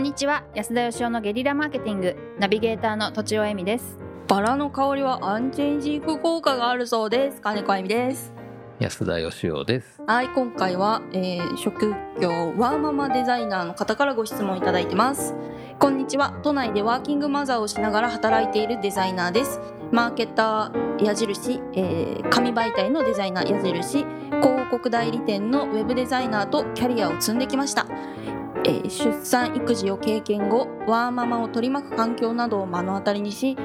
んにちは。安田義雄のゲリラマーケティング。ナビゲーターのとちおえみです。バラの香りはアンチェンジング効果があるそうです。金子あゆみです。安田義雄です。はい今回は、えー職業ワーママデザイナーの方からご質問いただいてます。こんにちは。都内でワーキングマザーをしながら働いているデザイナーです。マーケター矢印、えー紙媒体のデザイナー矢印。広告代理店のウェブデザイナーとキャリアを積んできましたえー出産育児を経験後ワーママを取り巻く環境などを目の当たりにし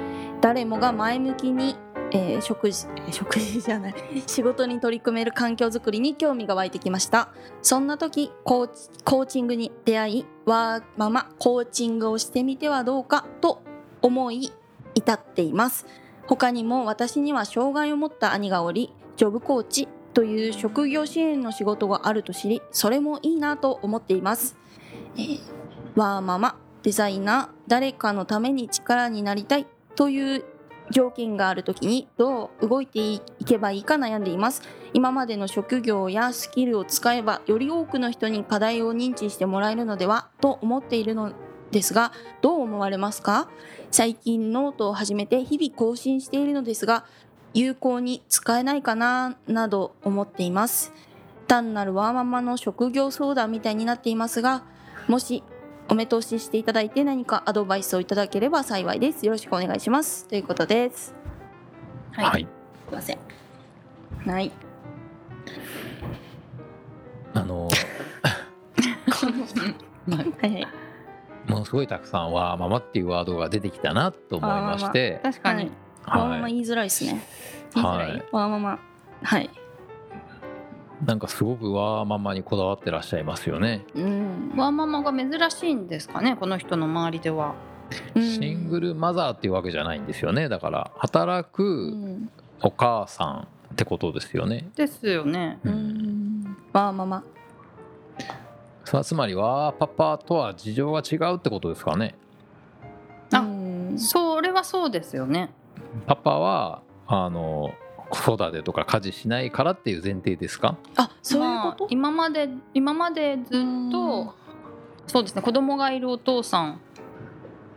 誰もが前向きに、えー食事 食事じゃない 仕事に取り組める環境づくりに興味が湧いてきました。そんな時コーチコーチングに出会いワーママコーチングをしてみてはどうかと思い至っています。他にも私には障害を持った兄がおりジョブコーチという職業支援の仕事があると知りそれもいいなと思っています。えーワーママデザイナー誰かのために力になりたいという条件がある時にどう動いていけばいいか悩んでいます。今までの職業やスキルを使えばより多くの人に課題を認知してもらえるのではと思っているのですがどう思われますか？最近ノートを始めて日々更新しているのですが有効に使えないかななど思っています単なるワーママの職業相談みたいになっていますがもしお目通ししていただいて何かアドバイスをいただければ幸いです。よろしくお願いします。ということです。はい。はい。すいません。はい。あのはいはい。ものすごいたくさんはママっていうワードが出てきたなと思いまして、確かに、ワーママはい。言いづらいですね。言いづらいはい。ワーママ。はい。なんかすごくワーママにこだわってらっしゃいますよね。うん。ワーママが珍しいんですかねこの人の周りではシングルマザーっていうわけじゃないんですよね。だから働うくん。お母さんってことですよね。ですよねううんん。ワーママ。それはつまりワーパパとは事情が違うってことですかね。あうんそれはそうですよねパパはあの子育てとか家事しないからっていう前提ですか？あ、そういうまあこと。今まで今までずっうんとそうですね子供がいるお父さん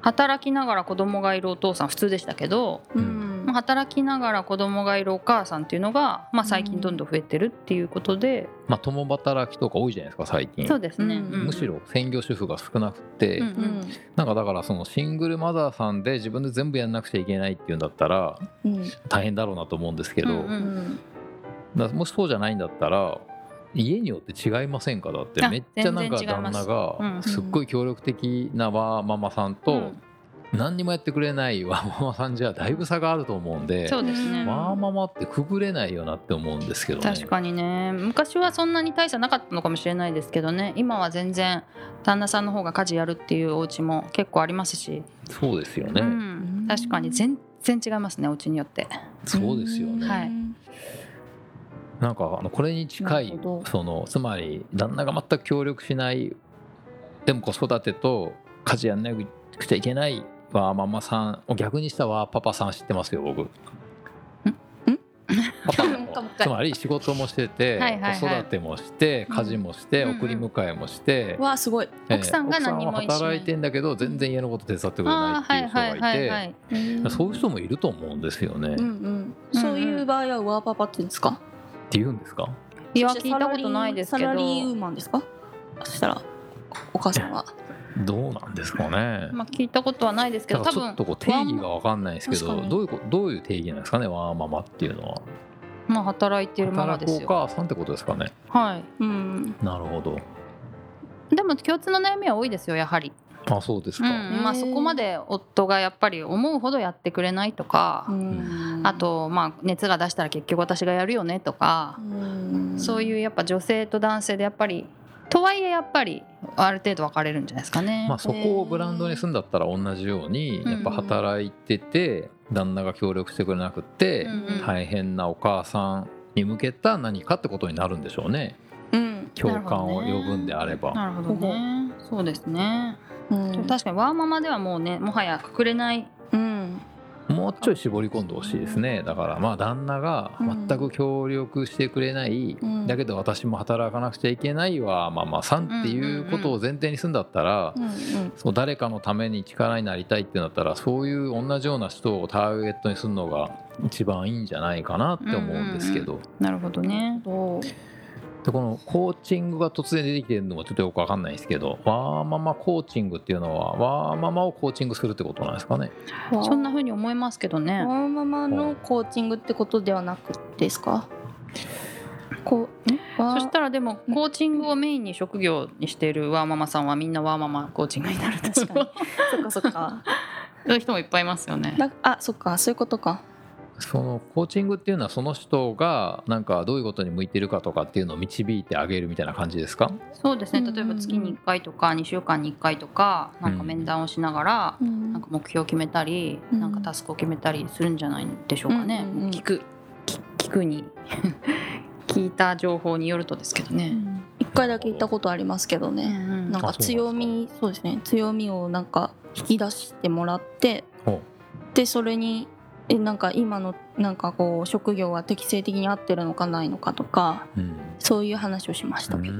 働きながら子供がいるお父さん普通でしたけど、うんまあ、働きながら子供がいるお母さんっていうのが、まあ、最近どんどん増えてるっていうことで、まあ共働きとか多いじゃないですか最近。そうですね、うんうんむしろ専業主婦が少なくて、うんうん。なんかだからそのシングルマザーさんで自分で全部やんなくちゃいけないっていうんだったらうん。大変だろうなと思うんですけど。だもしそうじゃないんだったら家によって違いませんか？だってあめっちゃなんか旦那うんがすっごい協力的なママさんとうん何にもやってくれないワーママさんじゃだいぶ差があると思うんでそうですね。ワーママってくぐれないよなって思うんですけどね。確かにね。昔はそんなに大差なかったのかもしれないですけどね。今は全然旦那さんの方が家事やるっていうお家も結構ありますし、そうですよね、うん、確かに全然違いますねお家によって。そうですよね、はい。なんかあのこれに近ないそのつまり旦那が全く協力しないでも子育てと家事やんなくちゃいけないワーママさんを逆にしたワーパパさん知ってますよ僕。パパも。つまり仕事もしててはいはいはい。子育てもして家事もしてうんうん。送り迎えもして、わあ、すごい。ええ奥さんが何も奥さんは働いてんだけど全然家のこと手伝ってくれないっていう人がいて。そういう人もいると思うんですよね。うんうん。そういう場合はワーパパって言うんですか？って言うんですか？いや聞いたことないですけど。サラリーウーマンですか？そしたらお母さんはどうなんですかね。まあ聞いたことはないですけだど多分ちょっとこう定義が分かんないですけどどういうこどういう定義なんですかねワーママっていうのは。まあ働いてるママ働くおですよ母さんってことですかね。はいうん。なるほど。でも共通の悩みは多いですよやはり、あそうですか、うんまあ、そこまで夫がやっぱり思うほどやってくれないとか、うん。あとまあ熱が出したら結局私がやるよねとか、そういうやっぱ女性と男性でやっぱりとはいえやっぱりある程度分かれるんじゃないですかね。まあ、そこをブランドにするんだったら同じようにうんやっぱ働いてて旦那が協力してくれなくて大変なお母さんに向けた何かってことになるんでしょうね。うん。共感を呼ぶんであれば、なるほどね。そうですね。うん。確かにワーママではもうねもはや隠れないうんもうちょい絞り込んでほしいですね。だからまあ旦那が全く協力してくれない、うん。だけど私も働かなくちゃいけないはママさんっていうことを前提にするんだったら、うんうん。そう誰かのために力になりたいってなったらそういう同じような人をターゲットにするのが一番いいんじゃないかなって思うんですけど、なるほどねでこのコーチングが突然出てきてるのもちょっとよくわかんないですけどワーママコーチングっていうのはワーママをコーチングするってことなんですかね？そんな風に思いますけどね。ワーママのコーチングってことではなくですか？こうそしたらでもコーチングをメインに職業にしているワーママさんはみんなワーママコーチングになる。確かに。そっかそっか。そういう人もいっぱいいますよね。だあそっかそういうことかそのコーチングっていうのはその人がなんかどういうことに向いてるかとかっていうのを導いてあげるみたいな感じですか？そうですね。うんうんうん。例えば月に1回とか2週間に1回とかなんか面談をしながらうん。なんか目標を決めたりうん。なんかタスクを決めたりするんじゃないんでしょうかねうんうんうん。聞く聞聞くに。聞いた情報によるとですけどね。一回だけ行ったことありますけどね、うんなんか強みそうですね。強みをなんか引き出してもらってほでそれにえなんか今のなんかこう職業は適正的に合ってるのかないのかとかう、うん。そういう話をしましたけど、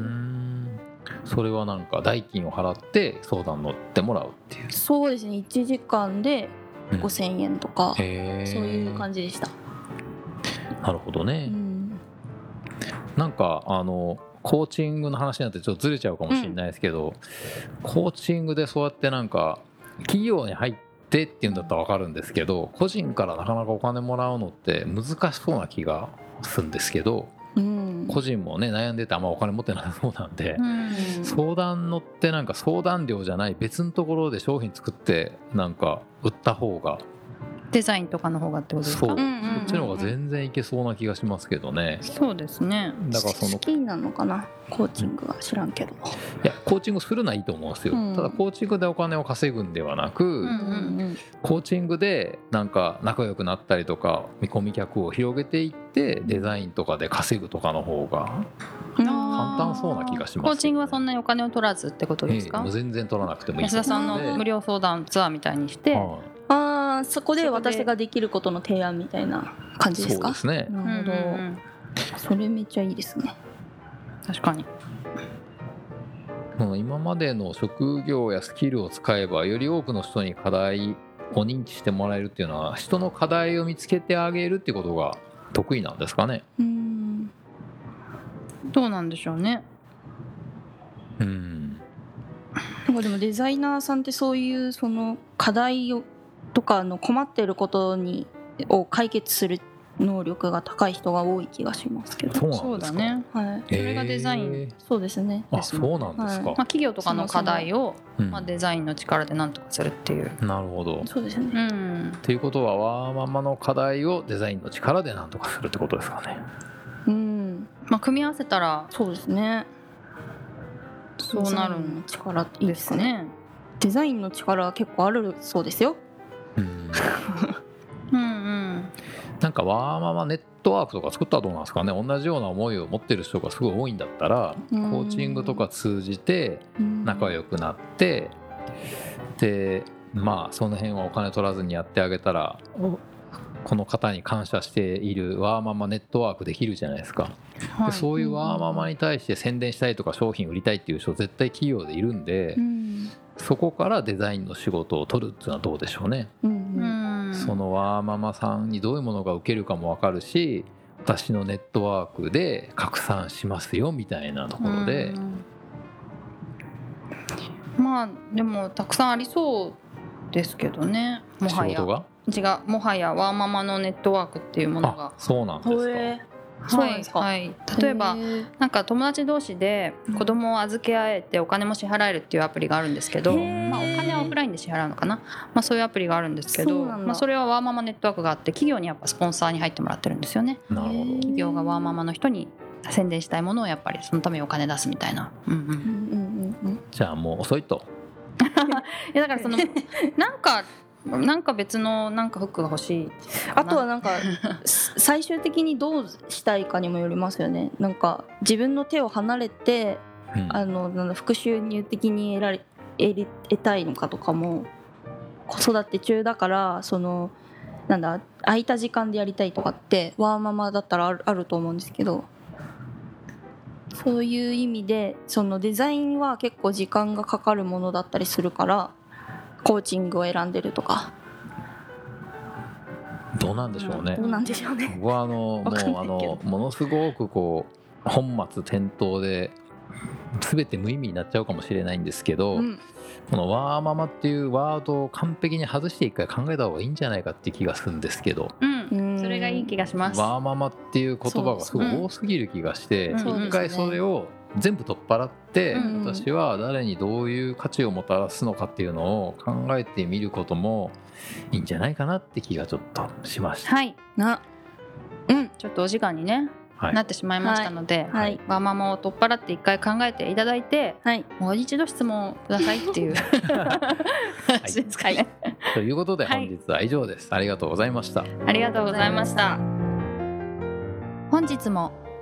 それはなんか代金を払って相談乗ってもらうっていう、そうですね。1時間でうん。5,000円とか、へー。そういう感じでした、なるほどうね、ん、なんかあのコーチングの話になってちょっとずれちゃうかもしれないですけど、コーチングでそうやってなんか企業に入ってっていうんだったら分かるんですけど個人からなかなかお金もらうのって難しそうな気がするんですけどうん。個人もね悩んでてあんまお金持ってなさそうなんで、うん。相談乗ってなんか相談料じゃない別のところで商品作ってなんか売った方がデザインとかの方がってことですそうか？そう。んうんうんうん。っちの方が全然いけそうな気がしますけどね。そうですね。だからその好きなのかな？コーチングは知らんけど、いやコーチングするのはいいと思うんですよ、うん。ただコーチングでお金を稼ぐんではなく、うんうんコーチングでなんか仲良くなったりとか見込み客を広げていってデザインとかで稼ぐとかの方が、うん簡単そうな気がしますよね。コーチングはそんなにお金を取らずってことですか？ええ全然取らなくてもいい安田さんの無料相談ツアーみたいにして、はああそこで私ができることの提案みたいな感いじですか？そうですね。なるほど、うんうんうんそれめっちゃいいですね。確かに。うん今までの職業やスキルを使えばより多くの人に課題を認知してもらえるっていうのは人の課題を見つけてあげるっていうことが得意なんですかね？うん。どうなんでしょうね。うん。なんかでもデザイナーさんってそういうその課題をとかの困っていることにを解決する能力が高い人が多い気がしますけど。そうなそんですか。うだね、はい。それがデザイン。へえそうですね。あそうなんですか、まあ、企業とかの課題を、うん。まあ、デザインの力で何とかするっていう、なるほど。そうですね。うん、っていうことはワーママの課題をデザインの力で何とかするってことですかね。うん。まあ、組み合わせたらそうですね。そうなるの力いいんですね。デザインの力は結構あるそうですようんうん。うんなんかワーママネットワークとか作ったらどうなんですかね。同じような思いを持ってる人がすごい多いんだったらコうん。ーチングとか通じて仲良くなってでまあその辺はお金取らずにやってあげたらこの方に感謝しているワーママネットワークできるじゃないですか、はい。でそういうワーママに対して宣伝したいとか商品売りたいっていう人絶対企業でいるんで、うん。そこからデザインの仕事を取るっていうのはどうでしょうね、うんそのワーママさんにどういうものが受けるかも分かるし私のネットワークで拡散しますよみたいなところで、うんまあでもたくさんありそうですけどね。もはや。仕事が？違う。もはやワーママのネットワークっていうものあがそうなんですか、そうなんですか？はい。はい、例えばなんか友達同士で子供を預け合えてお金も支払えるっていうアプリがあるんですけど、まあ、お金はオフラインで支払うのかな、まあ、そういうアプリがあるんですけどそまあ、それはワーママネットワークがあって企業にやっぱスポンサーに入ってもらってるんですよね。なるほど。企業がワーママの人に宣伝したいものをやっぱりそのためにお金出すみたいな、うんうん、うんうんうんうん。じゃあもう遅いと。いやだからその なんかなんか別のなんかフックが欲しいあとはなんかす 最終的にどうしたいかにもよりますよね。なんか自分の手を離れてうん。あのなんだ副収入的に得られ得り得たいのかとかも子育て中だからそのなんだ空いた時間でやりたいとかってワーママだったらあるあると思うんですけどそういう意味でそのデザインは結構時間がかかるものだったりするからコーチングを選んでるとか。どうなんでしょうね。どうなんでしょうね。僕はあのもうあのものすごくこう本末転倒で全て無意味になっちゃうかもしれないんですけど、うん。このワーママっていうワードを完璧に外して一回考えた方がいいんじゃないかって気がするんですけどうん。うんそれがいい気がします。ワーママっていう言葉がすごい多すぎる気がしてそうですね。一回それを全部取っ払ってうん私は誰にどういう価値をもたらすのかっていうのを考えてみることもいいんじゃないかなって気がちょっとしました。はい。な。うん。ちょっとお時間にね、はい。なってしまいましたので、はい。ワーママを取っ払って一回考えていただいてはい。もう一度質問くださいっていう。話ですかね、ということではい。本日は以上です。ありがとうございました。ありがとうございました。本日も